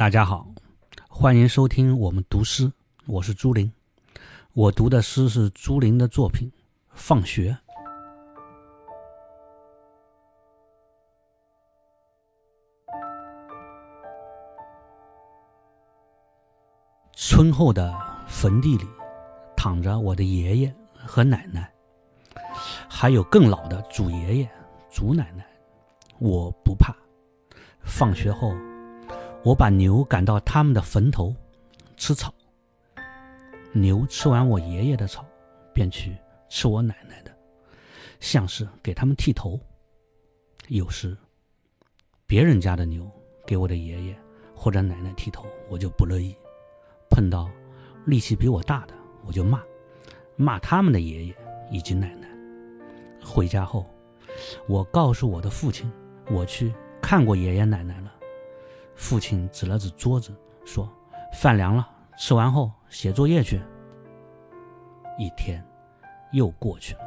大家好，欢迎收听我们读诗，我是朱林。我读的诗是朱林的作品《放学》。村后的坟地里，躺着我的爷爷和奶奶，还有更老的祖爷爷、祖奶奶。我不怕。放学后。我把牛赶到他们的坟头吃草，牛吃完我爷爷的草，便去吃我奶奶的，像是给他们剃头。有时，别人家的牛给我的爷爷或者奶奶剃头，我就不乐意。碰到力气比我大的，我就骂，骂他们的爷爷以及奶奶。回家后，我告诉我的父亲，我去看过爷爷奶奶了。父亲指了指桌子，说：“饭凉了，吃完后写作业去。”一天又过去了。